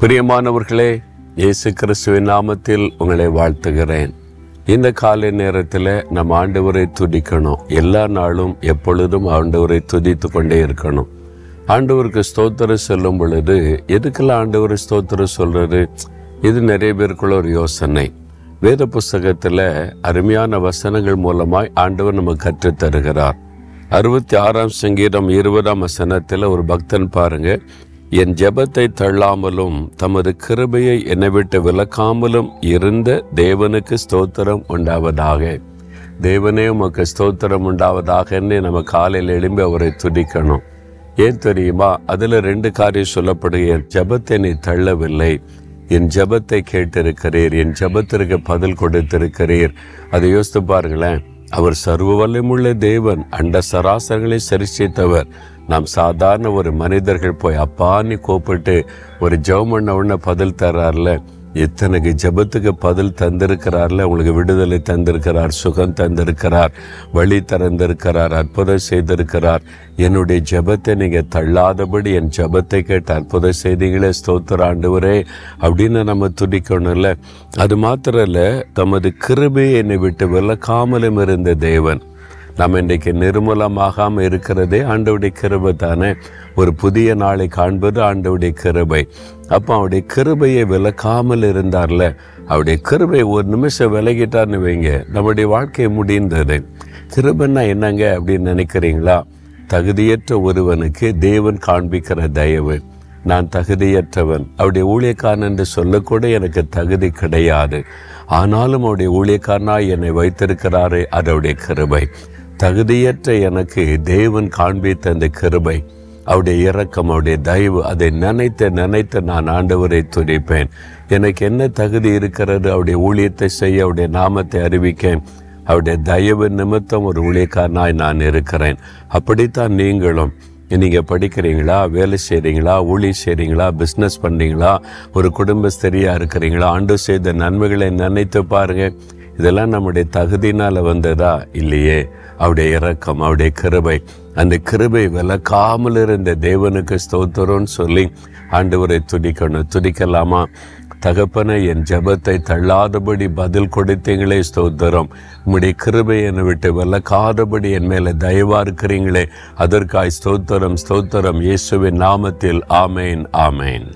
பிரியமானவர்களே இயேசு கிறிஸ்துவின் நாமத்தில் உங்களை வாழ்த்துகிறேன். இந்த காலை நேரத்தில் நம்ம ஆண்டவரை துதிக்கணும். எல்லா நாளும் எப்பொழுதும் ஆண்டவரை துதித்து கொண்டே இருக்கணும். ஆண்டவருக்கு ஸ்தோத்திரம் சொல்லும் பொழுது எதுக்கெல்லாம் ஆண்டவர் ஸ்தோத்திரம் சொல்றது? இது நிறைய பேருக்குள்ள ஒரு யோசனை. வேத புஸ்தகத்தில் அருமையான வசனங்கள் மூலமாய் ஆண்டவர் நமக்கு கற்றுத் தருகிறார் அறுபத்தி ஆறாம் சங்கீதம் இருபதாம் வசனத்தில் ஒரு பக்தன் பாருங்கள் என் ஜெபத்தை தள்ளாமலும் தமது கிருபையை என்னை விட்டு விலக்காமலும் இருந்த தேவனுக்கு ஸ்தோத்திரம் உண்டாவதாக. தேவனே உமக்கு ஸ்தோத்திரம் உண்டாவதாகன்னு நம்ம காலையில் எழும்பி அவரை துடிக்கணும் ஏன் தெரியுமா? அதில் ரெண்டு காரியம் சொல்லப்படுகிற ஜபத்தை ஜெபத்தை நீ தள்ளவில்லை. என் ஜெபத்தை கேட்டிருக்கிறீர் என் ஜெபத்திற்கு பதில் கொடுத்திருக்கிறீர். அதை யோசித்து பாருங்களேன். அவர் சர்வ வல்லமுள்ள தேவன் அண்ட சராசரங்களை சரிசித்தவர் நாம் சாதாரண ஒரு மனிதர்கள் போய் அப்பான்னு கூப்பிட்டு ஒரு ஜெபம் பண்ண உடனே பதில் தர்றார்ல இத்தனைக்கு ஜெபத்துக்கு பதில் தந்திருக்கிறார்ல? உங்களுக்கு விடுதலை தந்திருக்கிறார் சுகம் தந்திருக்கிறார் வழி திறந்திருக்கிறார் அற்புதம் செய்திருக்கிறார். என்னுடைய ஜெபத்தை நீங்கள் தள்ளாதபடி என் ஜெபத்தை கேட்டு அற்புதம் செய்தீங்களே ஸ்தோத்திர ஆண்டவரே அப்படின்னு நம்ம துடிக்கணும்ல அது மாத்திரம் இல்லை தமது கிருபையை என்னை விட்டு விலக்காமலும் இருந்த தேவன் நம்ம இன்றைக்கு நிர்மூலமாகாமல் இருக்கிறதே ஆண்டவுடைய கிருபை தானே. ஒரு புதிய நாளை காண்பது ஆண்டவுடைய கிருபை. அப்போ அவருடைய கிருபையை விலக்காமல் இருந்தார்ல? அவருடைய கிருபை ஒரு நிமிஷம் விலகிட்டார்னு வைங்க. நம்முடைய வாழ்க்கை முடிந்தது. கிருபைன்னா என்னங்க அப்படின்னு நினைக்கிறீங்களா? தகுதியற்ற ஒருவனுக்கு தேவன் காண்பிக்கிற தயவு. நான் தகுதியற்றவன். அவருடைய ஊழியக்காரன் என்று சொல்லக்கூட எனக்கு தகுதி கிடையாது. ஆனாலும் அவருடைய ஊழியக்காரனாய் என்னை வைத்திருக்கிறாரே அதோடைய கிருபை. தகுதியற்ற எனக்கு தேவன் காண்பித்த அந்த கிருபை அவருடைய இறக்கம் அவருடைய தயவு அதை நினைத்து நினைத்து நான் ஆண்டவரை துடிப்பேன் எனக்கு என்ன தகுதி இருக்கிறது? அவருடைய ஊழியத்தை செய்ய அவருடைய நாமத்தை அறிவிக்க அவருடைய தயவு நிமித்தம் ஒரு ஊழியக்காரனாய் நான் இருக்கிறேன். அப்படித்தான் நீங்களும் நீங்கள் படிக்கிறீங்களா வேலை செய்கிறீங்களா ஊழி செய்கிறீங்களா பிஸ்னஸ் பண்ணுறீங்களா ஒரு குடும்பஸ்தரியாக இருக்கிறீங்களா ஆண்டு செய்த நன்மைகளை நினைத்து பாருங்கள் இதெல்லாம் நம்முடைய தகுதினால் வந்ததா? இல்லையே. அவருடைய இரக்கம் அவருடைய கிருபை. அந்த கிருபை விளக்காமல் இருந்த தேவனுக்கு ஸ்தோத்திரம்னு சொல்லி ஆண்டவரை துடிக்கணும் துடிக்கலாமா தகப்பனை என் ஜெபத்தை தள்ளாதபடி பதில் கொடுத்தீங்களே ஸ்தோத்திரம். உம்முடைய கிருபை என்னை விட்டு விளக்காதபடி என் மேலே தயவா இருக்கிறீங்களே. அதற்காய் ஸ்தோத்திரம் ஸ்தோத்திரம். இயேசுவின் நாமத்தில் ஆமேன் ஆமேன்.